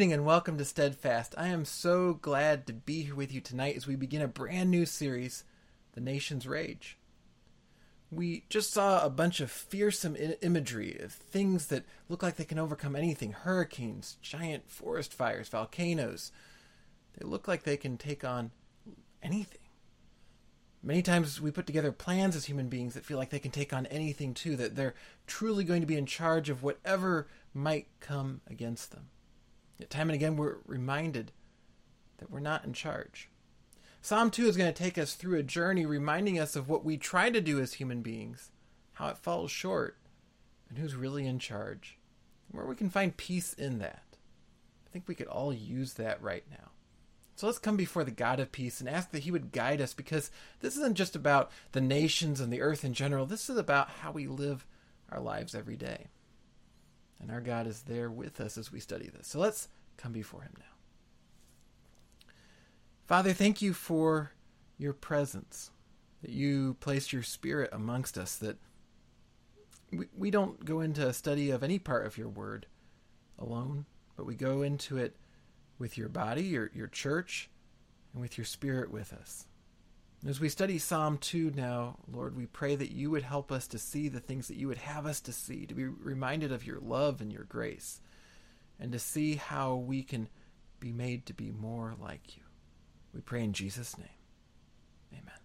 Evening and welcome to Steadfast. I am so glad to be here with you tonight as we begin a brand new series, The Nation's Rage. We just saw a bunch of fearsome imagery of things that look like they can overcome anything hurricanes, giant forest fires, volcanoes. They look like they can take on anything. Many times we put together plans as human beings that feel like they can take on anything too, that they're truly going to be in charge of whatever might come against them. Yet time and again, we're reminded that we're not in charge. Psalm 2 is going to take us through a journey reminding us of what we try to do as human beings, how it falls short, and who's really in charge, and where we can find peace in that. I think we could all use that right now. So let's come before the God of peace and ask that He would guide us because this isn't just about the nations and the earth in general. This is about how we live our lives every day. And our God is there with us as we study this. So let's come before Him now. Father, thank you for your presence, that you placed your Spirit amongst us, that we, we don't go into a study of any part of your word alone, but we go into it with your body, your, your church, and with your Spirit with us. As we study Psalm 2 now, Lord, we pray that you would help us to see the things that you would have us to see, to be reminded of your love and your grace, and to see how we can be made to be more like you. We pray in Jesus' name. Amen.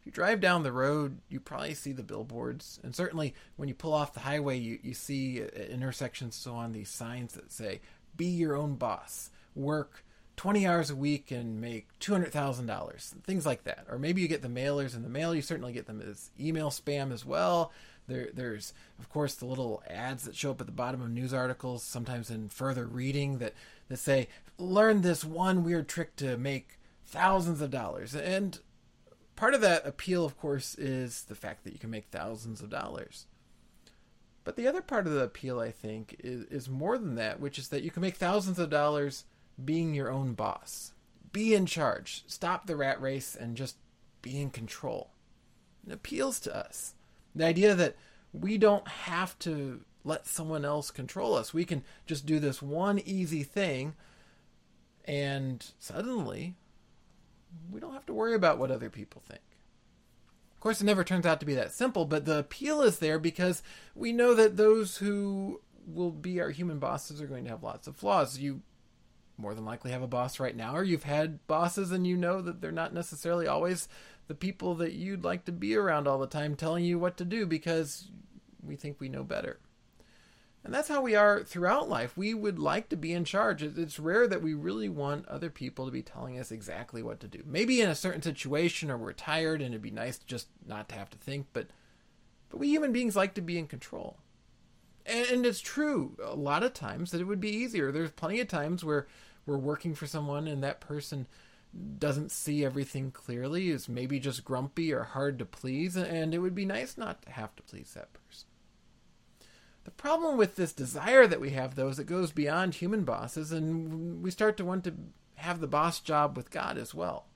If you drive down the road, you probably see the billboards. And certainly when you pull off the highway, you, you see at intersections so on these signs that say, be your own boss, work 20 hours a week and make $200,000, things like that. Or maybe you get the mailers in the mail. You certainly get them as email spam as well. There, there's, of course, the little ads that show up at the bottom of news articles, sometimes in further reading, that, that say, learn this one weird trick to make thousands of dollars. And part of that appeal, of course, is the fact that you can make thousands of dollars. But the other part of the appeal, I think, is, is more than that, which is that you can make thousands of dollars being your own boss. Be in charge. Stop the rat race and just be in control. It appeals to us. The idea that we don't have to let someone else control us. We can just do this one easy thing, and suddenly we don't have to worry about what other people think. Of course, it never turns out to be that simple, but the appeal is there because we know that those who will be our human bosses are going to have lots of flaws. You more than likely have a boss right now, or you've had bosses and you know that they're not necessarily always the people that you'd like to be around all the time telling you what to do because we think we know better. And that's how we are throughout life. We would like to be in charge. It's rare that we really want other people to be telling us exactly what to do. Maybe in a certain situation or we're tired and it'd be nice just not to have to think, but but we human beings like to be in control. And, and it's true a lot of times that it would be easier. There's plenty of times where we're working for someone and that person doesn't see everything clearly, is maybe just grumpy or hard to please, and it would be nice not to have to please that person. The problem with this desire that we have, though, is it goes beyond human bosses, and we start to want to have the boss job with God as well.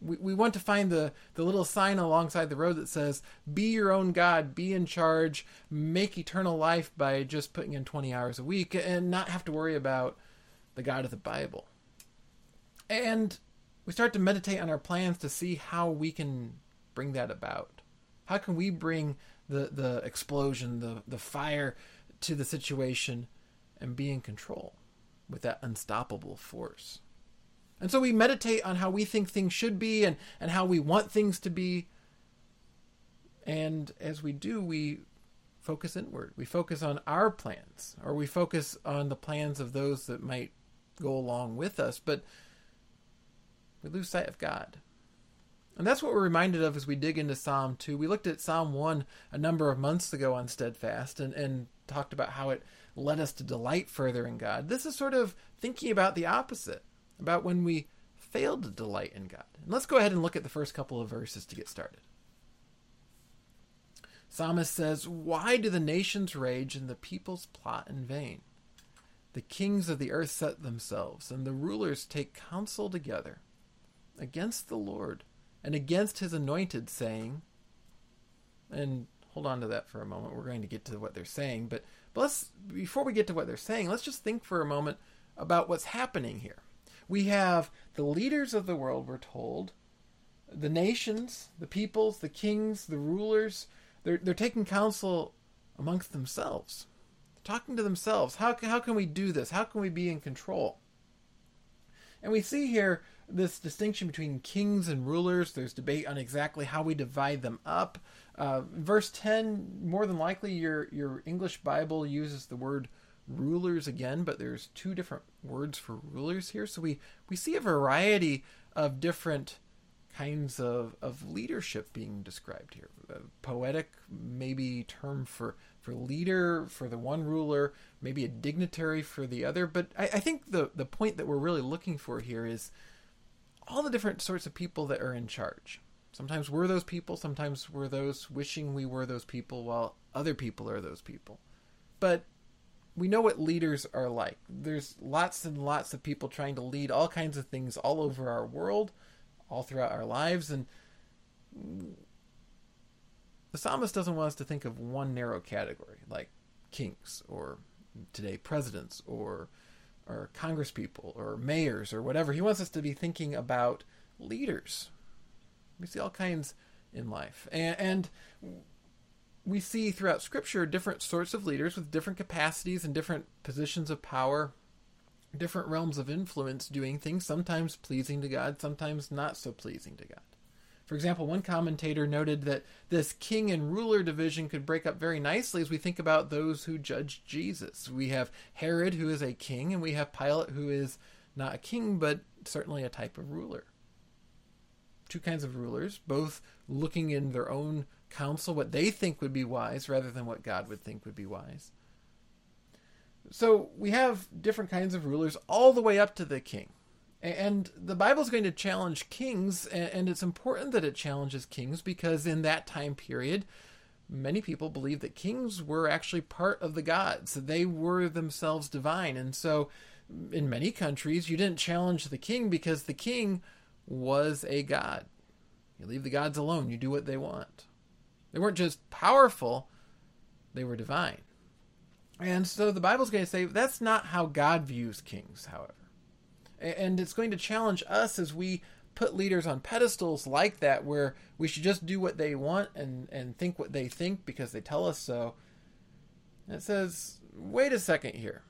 We, we want to find the, the little sign alongside the road that says, Be your own God, be in charge, make eternal life by just putting in 20 hours a week, and not have to worry about the God of the Bible. And we start to meditate on our plans to see how we can bring that about. How can we bring the, the explosion, the, the fire to the situation and be in control with that unstoppable force? And so we meditate on how we think things should be and, and how we want things to be. And as we do, we focus inward. We focus on our plans, or we focus on the plans of those that might go along with us. But we lose sight of God. And that's what we're reminded of as we dig into Psalm 2. We looked at Psalm 1 a number of months ago on Steadfast and, and talked about how it led us to delight further in God. This is sort of thinking about the opposite, about when we fail to delight in God. And let's go ahead and look at the first couple of verses to get started. Psalmist says, Why do the nations rage and the peoples plot in vain? The kings of the earth set themselves, and the rulers take counsel together against the Lord and against his anointed, saying, and hold on to that for a moment. We're going to get to what they're saying, but But let's before we get to what they're saying, let's just think for a moment about what's happening here. We have the leaders of the world, we're told, the nations, the peoples, the kings, the rulers, they're, they're taking counsel amongst themselves, talking to themselves. How, can, how can we do this? How can we be in control? And we see here this distinction between kings and rulers. There's debate on exactly how we divide them up. Uh, verse 10, more than likely, your, your English Bible uses the word rulers again, but there's two different words for rulers here. So we, we see a variety of different kinds of, of leadership being described here. A poetic, maybe term for, for leader for the one ruler, maybe a dignitary for the other. But I, I think the, the point that we're really looking for here is all the different sorts of people that are in charge. Sometimes we're those people, sometimes we're those wishing we were those people, while other people are those people. But we know what leaders are like. There's lots and lots of people trying to lead all kinds of things all over our world, all throughout our lives, and the psalmist doesn't want us to think of one narrow category, like kings or today presidents or or congresspeople or mayors or whatever. He wants us to be thinking about leaders. We see all kinds in life, and, and we see throughout Scripture different sorts of leaders with different capacities and different positions of power, different realms of influence, doing things sometimes pleasing to God, sometimes not so pleasing to God. For example, one commentator noted that this king and ruler division could break up very nicely as we think about those who judge Jesus. We have Herod, who is a king, and we have Pilate, who is not a king, but certainly a type of ruler. Two kinds of rulers, both looking in their own counsel what they think would be wise rather than what God would think would be wise. So we have different kinds of rulers all the way up to the king. And the Bible is going to challenge kings, and it's important that it challenges kings because in that time period, many people believed that kings were actually part of the gods. They were themselves divine. And so in many countries, you didn't challenge the king because the king was a god. You leave the gods alone, you do what they want. They weren't just powerful, they were divine. And so the Bible's going to say that's not how God views kings, however. And it's going to challenge us as we put leaders on pedestals like that, where we should just do what they want and, and think what they think because they tell us so. it says, wait a second here.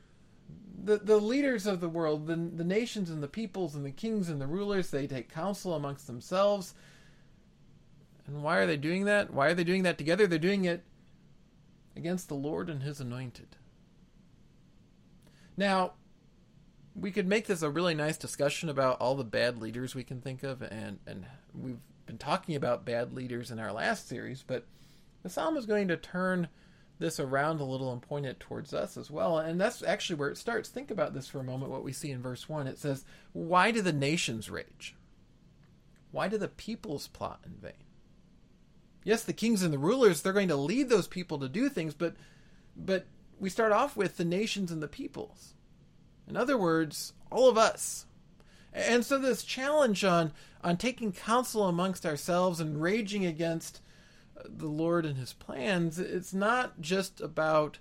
The, the leaders of the world, the, the nations and the peoples and the kings and the rulers, they take counsel amongst themselves and why are they doing that? Why are they doing that together? They're doing it against the Lord and his anointed. Now, we could make this a really nice discussion about all the bad leaders we can think of, and, and we've been talking about bad leaders in our last series, but the psalm is going to turn this around a little and point it towards us as well. And that's actually where it starts. Think about this for a moment, what we see in verse 1. It says, Why do the nations rage? Why do the peoples plot in vain? yes, the kings and the rulers, they're going to lead those people to do things, but but we start off with the nations and the peoples. In other words, all of us. And so this challenge on on taking counsel amongst ourselves and raging against uh, the Lord and his plans, it's not just about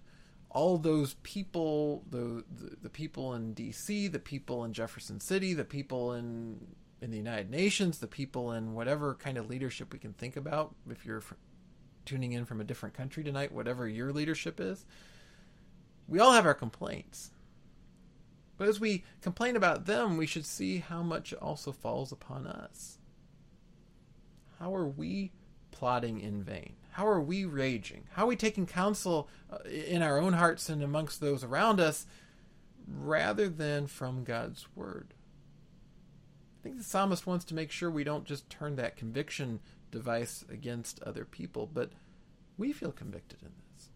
all those people, the, the, the people in D.C., the people in Jefferson City, the people in in the United Nations, the people in whatever kind of leadership we can think about. If you're tuning in from a different country tonight, whatever your leadership is, we all have our complaints. But as we complain about them, we should see how much also falls upon us. How are we plotting in vain? How are we raging? How are we taking counsel uh, in our own hearts and amongst those around us rather than from God's word? I think the psalmist wants to make sure we don't just turn that conviction device against other people, but we feel convicted in this.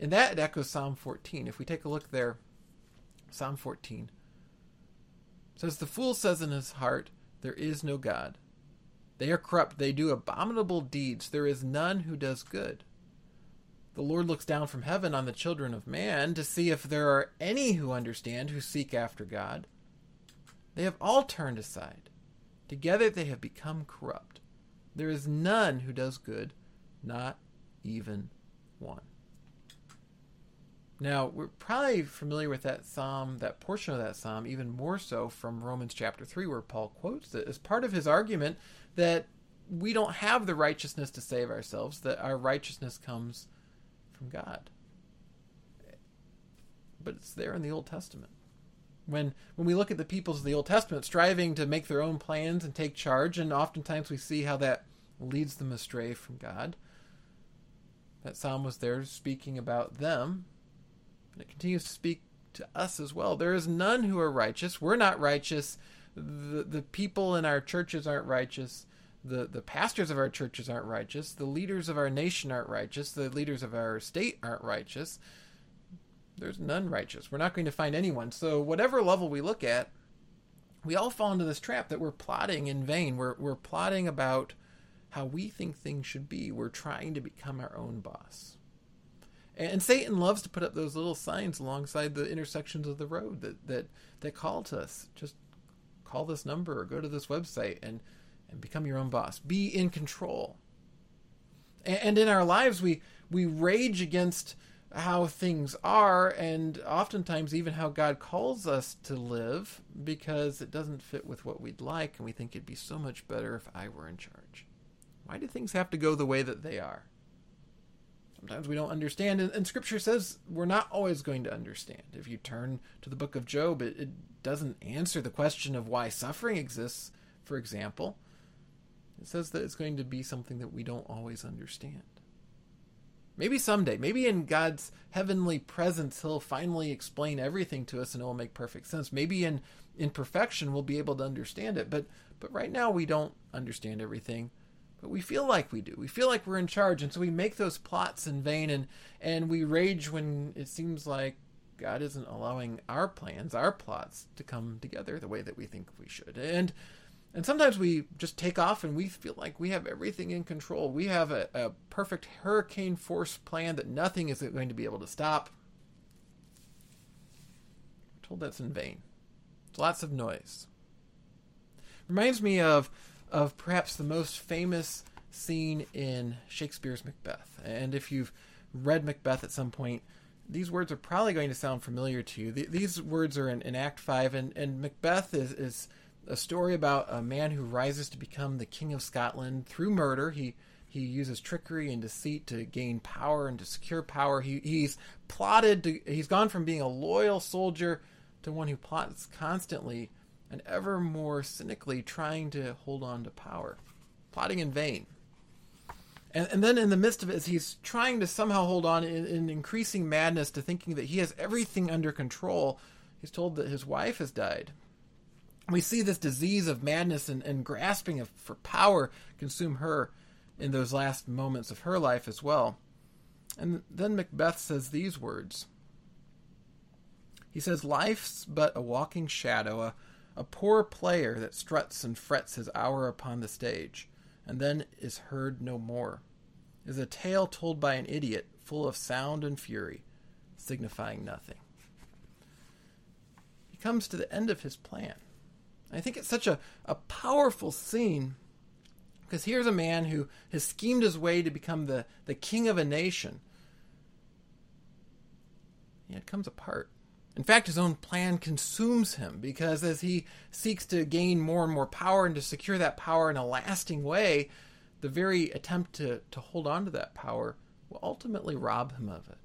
And that echoes Psalm 14. If we take a look there, Psalm 14 says, The fool says in his heart, There is no God. They are corrupt, they do abominable deeds, there is none who does good. The Lord looks down from heaven on the children of man to see if there are any who understand, who seek after God. They have all turned aside. Together they have become corrupt. There is none who does good, not even one. Now, we're probably familiar with that psalm, that portion of that psalm, even more so from Romans chapter 3, where Paul quotes it as part of his argument that we don't have the righteousness to save ourselves, that our righteousness comes from God. But it's there in the Old Testament. When when we look at the peoples of the Old Testament striving to make their own plans and take charge, and oftentimes we see how that leads them astray from God. That psalm was there speaking about them, and it continues to speak to us as well. There is none who are righteous. We're not righteous. The, the people in our churches aren't righteous. The, the pastors of our churches aren't righteous. The leaders of our nation aren't righteous. The leaders of our state aren't righteous. There's none righteous. We're not going to find anyone. So, whatever level we look at, we all fall into this trap that we're plotting in vain. We're, we're plotting about how we think things should be. We're trying to become our own boss. And Satan loves to put up those little signs alongside the intersections of the road that, that, that call to us. Just call this number or go to this website and, and become your own boss. Be in control. And, and in our lives, we, we rage against how things are and oftentimes even how God calls us to live because it doesn't fit with what we'd like and we think it'd be so much better if I were in charge. Why do things have to go the way that they are? Sometimes we don't understand, and, and Scripture says we're not always going to understand. If you turn to the book of Job, it, it doesn't answer the question of why suffering exists, for example. It says that it's going to be something that we don't always understand. Maybe someday, maybe in God's heavenly presence, He'll finally explain everything to us and it will make perfect sense. Maybe in, in perfection, we'll be able to understand it. But, but right now, we don't understand everything but we feel like we do. We feel like we're in charge, and so we make those plots in vain, and and we rage when it seems like God isn't allowing our plans, our plots, to come together the way that we think we should. And and sometimes we just take off, and we feel like we have everything in control. We have a, a perfect hurricane force plan that nothing is going to be able to stop. We're told that's in vain. It's lots of noise. Reminds me of of perhaps the most famous scene in Shakespeare's Macbeth. And if you've read Macbeth at some point, these words are probably going to sound familiar to you. these words are in, in Act 5, and, and Macbeth is, is a story about a man who rises to become the King of Scotland through murder. He he uses trickery and deceit to gain power and to secure power. He, he's plotted to, he's gone from being a loyal soldier to one who plots constantly and ever more cynically trying to hold on to power, plotting in vain. And, and then in the midst of it, as he's trying to somehow hold on in, in increasing madness to thinking that he has everything under control, he's told that his wife has died. We see this disease of madness and, and grasping of, for power consume her in those last moments of her life as well. And then Macbeth says these words. He says, Life's but a walking shadow, a a poor player that struts and frets his hour upon the stage, and then is heard no more, is a tale told by an idiot, full of sound and fury, signifying nothing. He comes to the end of his plan. I think it's such a, a powerful scene because here's a man who has schemed his way to become the, the king of a nation. Yet comes apart. In fact, his own plan consumes him because as he seeks to gain more and more power and to secure that power in a lasting way, the very attempt to, to hold on to that power will ultimately rob him of it.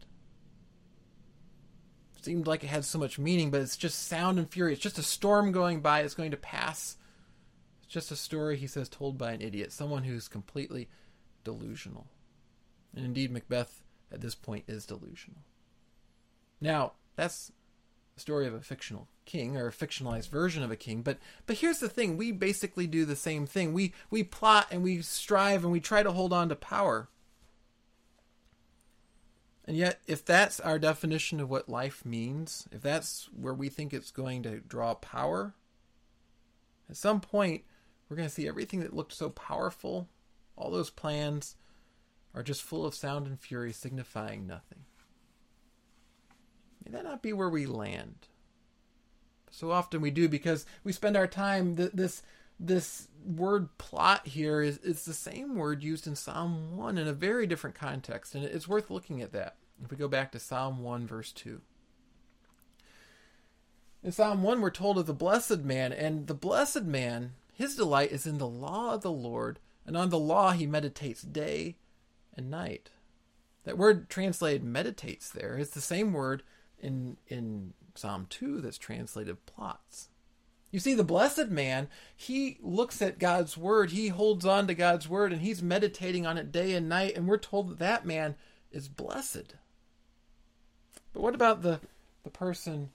it. Seemed like it had so much meaning, but it's just sound and fury. It's just a storm going by. It's going to pass. It's just a story, he says, told by an idiot, someone who's completely delusional. And indeed, Macbeth at this point is delusional. Now, that's story of a fictional king or a fictionalized version of a king but but here's the thing. We basically do the same thing. We we plot and we strive and we try to hold on to power. And yet if that's our definition of what life means if that's where we think it's going to draw power at some point we're going to see everything that looked so powerful all those plans are just full of sound and fury signifying nothing May that not be where we land. So often we do because we spend our time th- this this word plot here is it's the same word used in Psalm 1 in a very different context and it's worth looking at that. If we go back to Psalm 1, verse 2. In Psalm 1, we're told of the blessed man, and the blessed man, his delight is in the law of the Lord, and on the law he meditates day and night. That word translated meditates there is the same word in, in Psalm 2 that's translated plots. You see, the blessed man, he looks at God's word, he holds on to God's word, and he's meditating on it day and night, and we're told that that man is blessed. But what about the, the person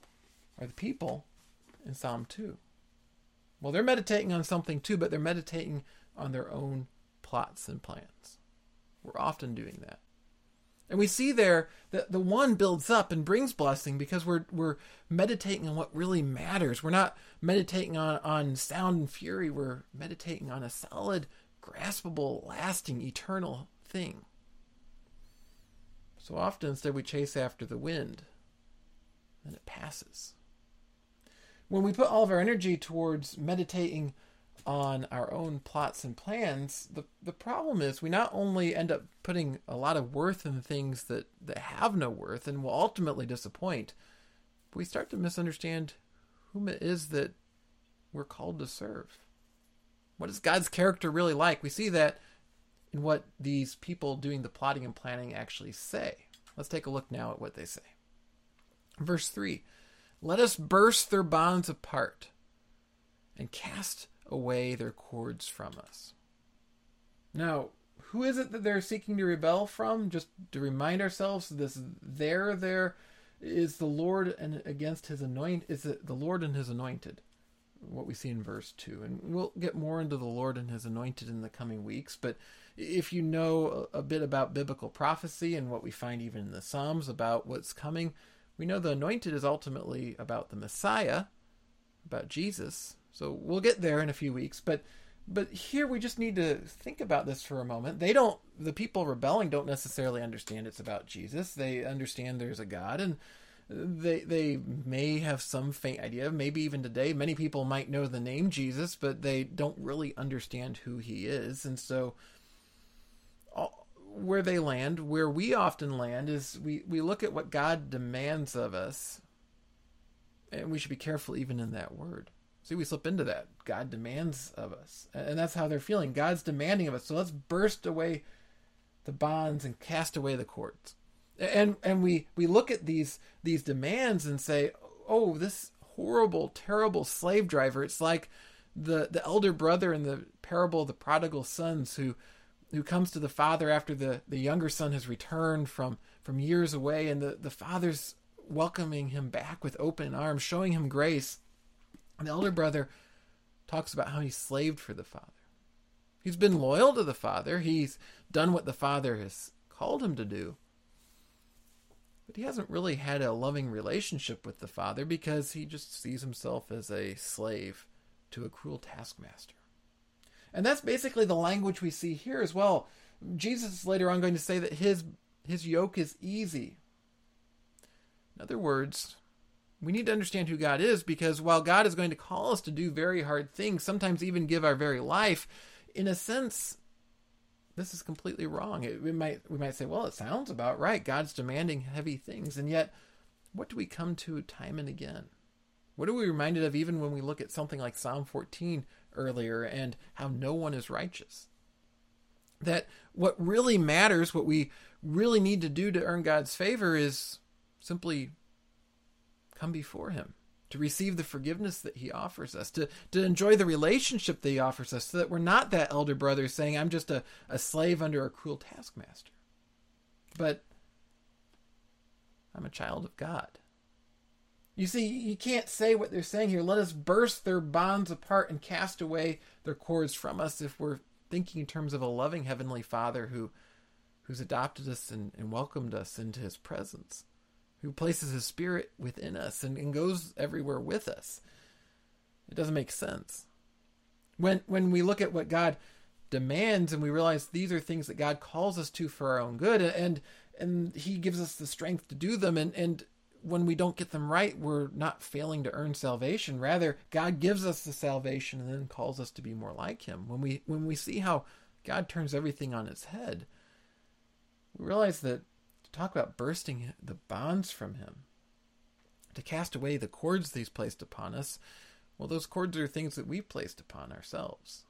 or the people in Psalm 2? Well, they're meditating on something too, but they're meditating on their own plots and plans. We're often doing that. And we see there that the one builds up and brings blessing because we're we're meditating on what really matters. We're not meditating on, on sound and fury. We're meditating on a solid, graspable, lasting, eternal thing. So often instead we chase after the wind, and it passes. When we put all of our energy towards meditating on our own plots and plans, the the problem is we not only end up putting a lot of worth in things that, that have no worth and will ultimately disappoint, we start to misunderstand whom it is that we're called to serve. What is God's character really like? We see that in what these people doing the plotting and planning actually say. Let's take a look now at what they say. Verse 3 Let us burst their bonds apart and cast away their cords from us. Now, who is it that they're seeking to rebel from? Just to remind ourselves, this there there is the Lord and against his anoint is it the Lord and his anointed. What we see in verse two, and we'll get more into the Lord and his anointed in the coming weeks. But if you know a, a bit about biblical prophecy and what we find even in the Psalms about what's coming, we know the anointed is ultimately about the Messiah, about Jesus, so we'll get there in a few weeks, but but here we just need to think about this for a moment. They don't the people rebelling don't necessarily understand it's about Jesus. They understand there's a God and they they may have some faint idea. Maybe even today many people might know the name Jesus, but they don't really understand who he is. And so where they land, where we often land is we we look at what God demands of us and we should be careful even in that word See, we slip into that. God demands of us. And that's how they're feeling. God's demanding of us. So let's burst away the bonds and cast away the cords. And and we, we look at these these demands and say, oh, this horrible, terrible slave driver. It's like the, the elder brother in the parable of the prodigal sons who who comes to the father after the, the younger son has returned from, from years away and the, the father's welcoming him back with open arms, showing him grace the elder brother talks about how he slaved for the father. He's been loyal to the father, he's done what the father has called him to do. But he hasn't really had a loving relationship with the father because he just sees himself as a slave to a cruel taskmaster. And that's basically the language we see here as well. Jesus is later on going to say that his his yoke is easy. In other words, we need to understand who God is because while God is going to call us to do very hard things, sometimes even give our very life, in a sense, this is completely wrong. It, we might we might say, well, it sounds about right. God's demanding heavy things, and yet, what do we come to time and again? What are we reminded of even when we look at something like Psalm 14 earlier and how no one is righteous? That what really matters, what we really need to do to earn God's favor is simply come before him to receive the forgiveness that he offers us, to, to enjoy the relationship that he offers us, so that we're not that elder brother saying, I'm just a, a slave under a cruel taskmaster. But I'm a child of God. You see, you can't say what they're saying here. Let us burst their bonds apart and cast away their cords from us if we're thinking in terms of a loving Heavenly Father who who's adopted us and, and welcomed us into his presence who places his spirit within us and, and goes everywhere with us. It doesn't make sense. When when we look at what God demands and we realize these are things that God calls us to for our own good and and he gives us the strength to do them and and when we don't get them right we're not failing to earn salvation rather God gives us the salvation and then calls us to be more like him when we when we see how God turns everything on its head we realize that to talk about bursting the bonds from him, to cast away the cords that he's placed upon us, well, those cords are things that we've placed upon ourselves.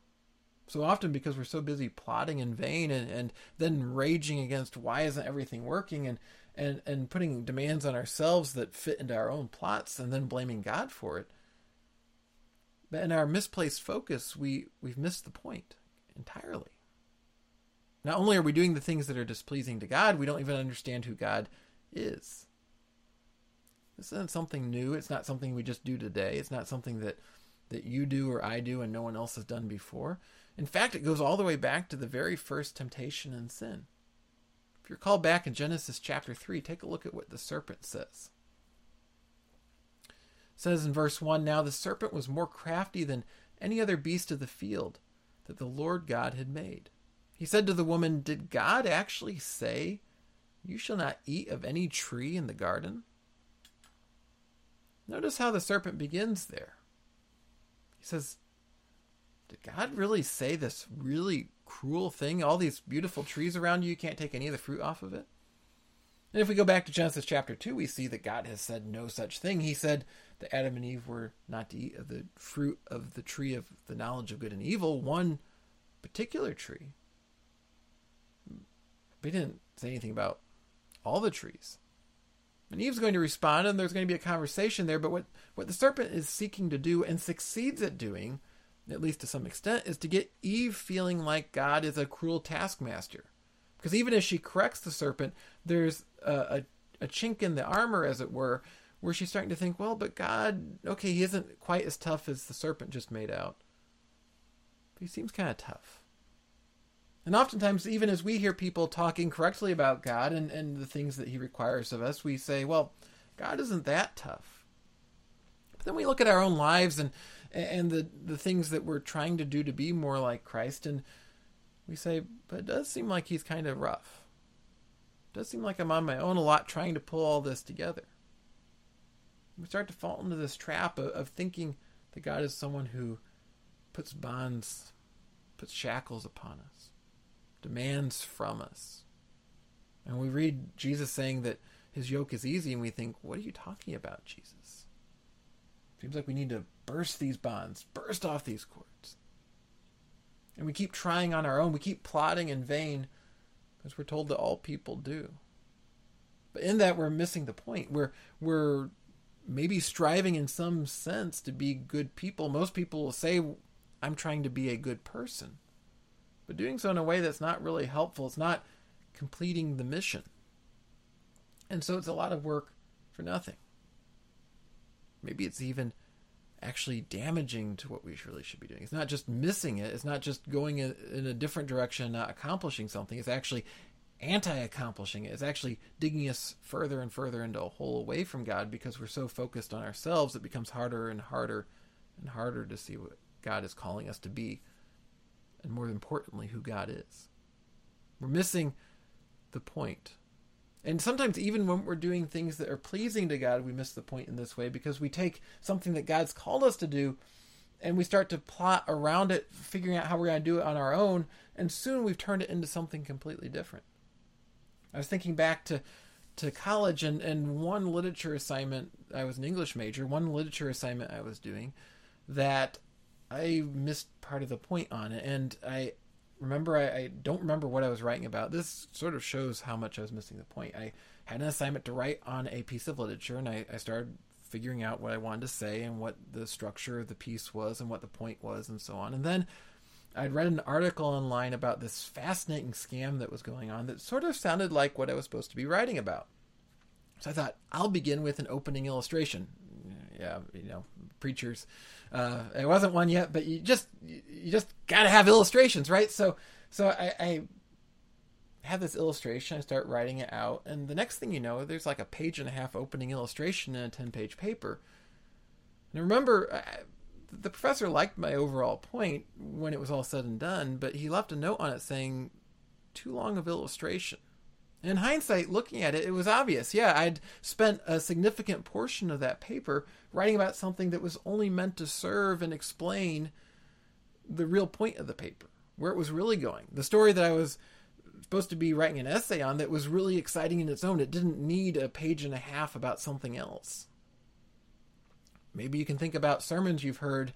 So often, because we're so busy plotting in vain and, and then raging against why isn't everything working and, and, and putting demands on ourselves that fit into our own plots and then blaming God for it. But in our misplaced focus, we, we've missed the point entirely. Not only are we doing the things that are displeasing to God, we don't even understand who God is. This isn't something new. It's not something we just do today. It's not something that, that you do or I do and no one else has done before. In fact, it goes all the way back to the very first temptation and sin. If you're called back in Genesis chapter 3, take a look at what the serpent says. It says in verse 1 Now the serpent was more crafty than any other beast of the field that the Lord God had made. He said to the woman, Did God actually say, You shall not eat of any tree in the garden? Notice how the serpent begins there. He says, Did God really say this really cruel thing? All these beautiful trees around you, you can't take any of the fruit off of it? And if we go back to Genesis chapter 2, we see that God has said no such thing. He said that Adam and Eve were not to eat of the fruit of the tree of the knowledge of good and evil, one particular tree. But he didn't say anything about all the trees. And Eve's going to respond, and there's going to be a conversation there. But what, what the serpent is seeking to do and succeeds at doing, at least to some extent, is to get Eve feeling like God is a cruel taskmaster. Because even as she corrects the serpent, there's a, a, a chink in the armor, as it were, where she's starting to think, well, but God, okay, he isn't quite as tough as the serpent just made out. But he seems kind of tough. And oftentimes, even as we hear people talking correctly about God and, and the things that He requires of us, we say, well, God isn't that tough. But then we look at our own lives and and the, the things that we're trying to do to be more like Christ, and we say, but it does seem like He's kind of rough. It does seem like I'm on my own a lot trying to pull all this together. We start to fall into this trap of, of thinking that God is someone who puts bonds, puts shackles upon us demands from us. And we read Jesus saying that his yoke is easy, and we think, what are you talking about, Jesus? Seems like we need to burst these bonds, burst off these cords. And we keep trying on our own. We keep plotting in vain as we're told that all people do. But in that, we're missing the point. We're, we're maybe striving in some sense to be good people. Most people will say, I'm trying to be a good person but doing so in a way that's not really helpful. It's not completing the mission. And so it's a lot of work for nothing. Maybe it's even actually damaging to what we really should be doing. It's not just missing it, it's not just going in, a different direction, not accomplishing something. It's actually anti accomplishing it. It's actually digging us further and further into a hole away from God because we're so focused on ourselves, it becomes harder and harder and harder to see what God is calling us to be and more importantly, who God is. We're missing the point. And sometimes, even when we're doing things that are pleasing to God, we miss the point in this way because we take something that God's called us to do and we start to plot around it, figuring out how we're going to do it on our own, and soon we've turned it into something completely different. I was thinking back to to college and, and one literature assignment I was an English major, one literature assignment I was doing that I missed part of the point on it, and I remember I, I, don't remember what I was writing about. This sort of shows how much I was missing the point. I had an assignment to write on a piece of literature, and I, I started figuring out what I wanted to say and what the structure of the piece was and what the point was and so on. And then I'd read an article online about this fascinating scam that was going on that sort of sounded like what I was supposed to be writing about. So I thought I'll begin with an opening illustration. Yeah, you know, preachers uh, it wasn't one yet, but you just you just got to have illustrations, right? So so I, I have this illustration. I start writing it out, and the next thing you know, there's like a page and a half opening illustration in a ten page paper. And remember. I, the professor liked my overall point when it was all said and done, but he left a note on it saying, too long of illustration. In hindsight, looking at it, it was obvious. Yeah, I'd spent a significant portion of that paper writing about something that was only meant to serve and explain the real point of the paper, where it was really going. The story that I was supposed to be writing an essay on that was really exciting in its own. It didn't need a page and a half about something else. Maybe you can think about sermons you've heard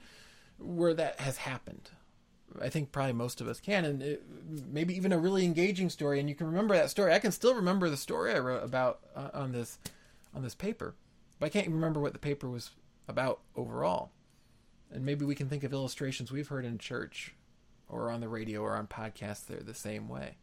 where that has happened. I think probably most of us can, and it, maybe even a really engaging story, and you can remember that story. I can still remember the story I wrote about uh, on this on this paper, but I can't remember what the paper was about overall. And maybe we can think of illustrations we've heard in church, or on the radio, or on podcasts. They're the same way.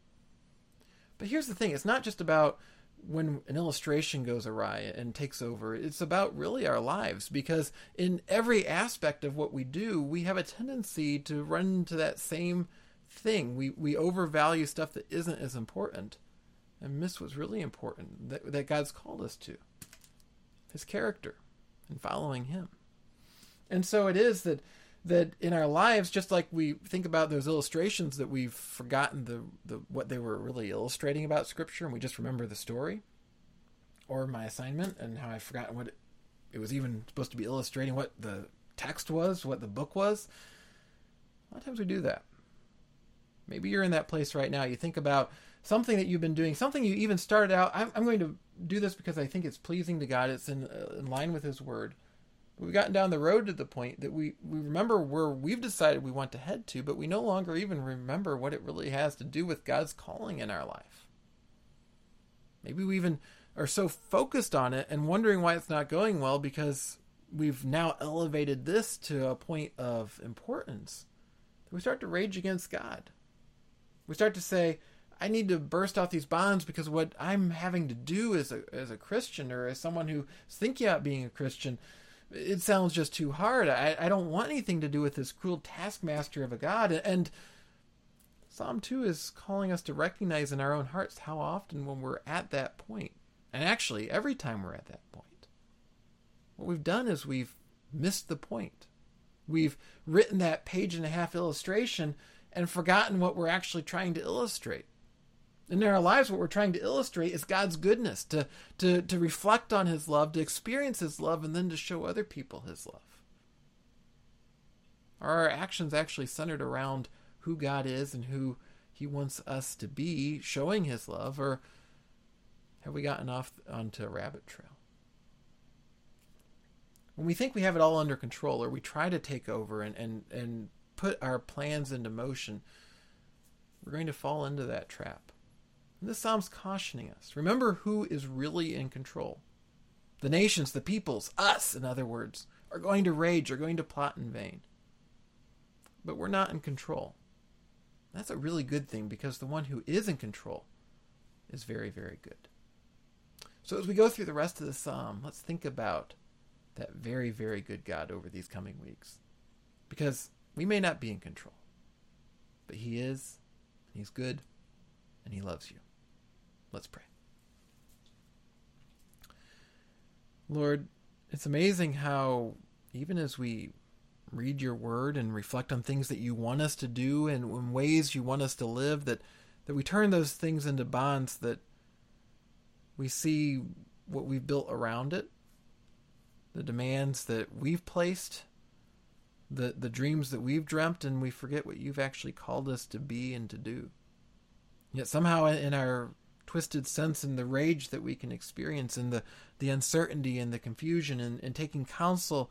But here's the thing: it's not just about when an illustration goes awry and takes over, it's about really our lives because in every aspect of what we do, we have a tendency to run into that same thing. We we overvalue stuff that isn't as important and miss what's really important that, that God's called us to. His character and following him. And so it is that that in our lives, just like we think about those illustrations that we've forgotten the, the what they were really illustrating about Scripture, and we just remember the story, or my assignment, and how I've forgotten what it, it was even supposed to be illustrating what the text was, what the book was. A lot of times we do that. Maybe you're in that place right now. You think about something that you've been doing, something you even started out. I'm, I'm going to do this because I think it's pleasing to God. It's in, uh, in line with His Word We've gotten down the road to the point that we, we remember where we've decided we want to head to, but we no longer even remember what it really has to do with God's calling in our life. Maybe we even are so focused on it and wondering why it's not going well because we've now elevated this to a point of importance that we start to rage against God. We start to say, I need to burst off these bonds because what I'm having to do as a as a Christian or as someone who's thinking about being a Christian it sounds just too hard. I, I don't want anything to do with this cruel taskmaster of a God. And Psalm 2 is calling us to recognize in our own hearts how often when we're at that point, and actually every time we're at that point, what we've done is we've missed the point. We've written that page and a half illustration and forgotten what we're actually trying to illustrate in our lives, what we're trying to illustrate is God's goodness, to, to, to reflect on His love, to experience His love, and then to show other people His love. Are our actions actually centered around who God is and who He wants us to be, showing His love, or have we gotten off onto a rabbit trail? When we think we have it all under control, or we try to take over and, and, and put our plans into motion, we're going to fall into that trap. And this psalm's cautioning us. Remember who is really in control. The nations, the peoples, us, in other words, are going to rage, are going to plot in vain. But we're not in control. That's a really good thing because the one who is in control is very, very good. So as we go through the rest of the psalm, let's think about that very, very good God over these coming weeks. Because we may not be in control, but He is, and He's good, and He loves you. Let's pray. Lord, it's amazing how, even as we read your word and reflect on things that you want us to do and in ways you want us to live, that, that we turn those things into bonds that we see what we've built around it, the demands that we've placed, the, the dreams that we've dreamt, and we forget what you've actually called us to be and to do. Yet somehow in our twisted sense and the rage that we can experience and the, the uncertainty and the confusion and, and taking counsel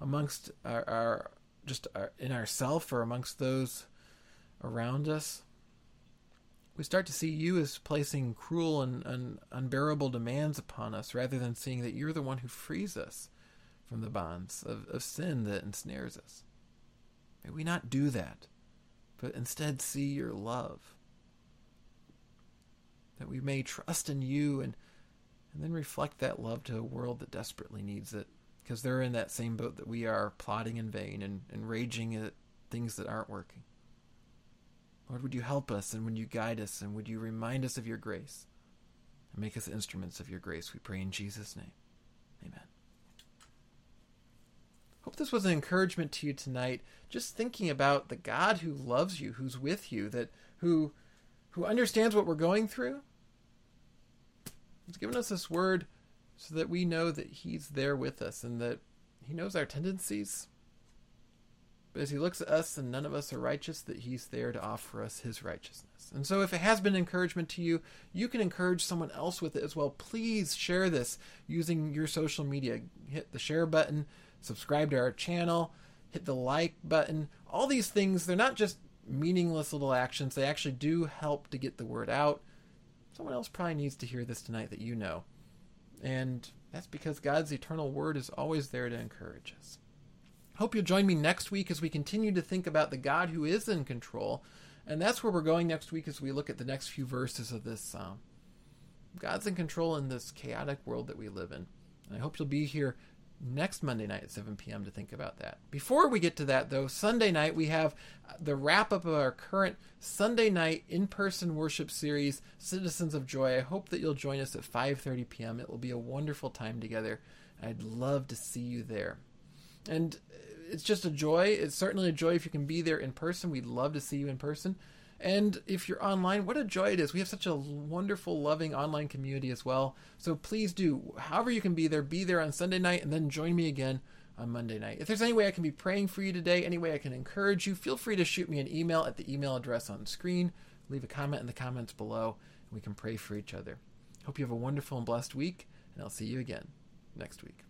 amongst our, our just our, in ourself or amongst those around us we start to see you as placing cruel and, and unbearable demands upon us rather than seeing that you're the one who frees us from the bonds of, of sin that ensnares us. May we not do that, but instead see your love that we may trust in you and and then reflect that love to a world that desperately needs it because they're in that same boat that we are plotting in vain and, and raging at things that aren't working. Lord, would you help us and would you guide us and would you remind us of your grace and make us instruments of your grace? We pray in Jesus' name. Amen. Hope this was an encouragement to you tonight. Just thinking about the God who loves you, who's with you, that who who understands what we're going through. He's given us this word so that we know that He's there with us and that He knows our tendencies. but as he looks at us and none of us are righteous, that he's there to offer us his righteousness. And so if it has been encouragement to you, you can encourage someone else with it as well. Please share this using your social media. Hit the share button, subscribe to our channel, hit the like button. All these things, they're not just meaningless little actions, they actually do help to get the word out. Someone else probably needs to hear this tonight that you know. And that's because God's eternal word is always there to encourage us. Hope you'll join me next week as we continue to think about the God who is in control. And that's where we're going next week as we look at the next few verses of this psalm. God's in control in this chaotic world that we live in. And I hope you'll be here next Monday night at 7 p.m. to think about that. Before we get to that, though, Sunday night we have the wrap up of our current Sunday night in-person worship series, Citizens of Joy. I hope that you'll join us at 5:30 p.m. It will be a wonderful time together. I'd love to see you there. And it's just a joy. It's certainly a joy if you can be there in person. We'd love to see you in person. And if you're online, what a joy it is. We have such a wonderful, loving online community as well. So please do, however you can be there, be there on Sunday night and then join me again on Monday night. If there's any way I can be praying for you today, any way I can encourage you, feel free to shoot me an email at the email address on screen. Leave a comment in the comments below, and we can pray for each other. Hope you have a wonderful and blessed week, and I'll see you again next week.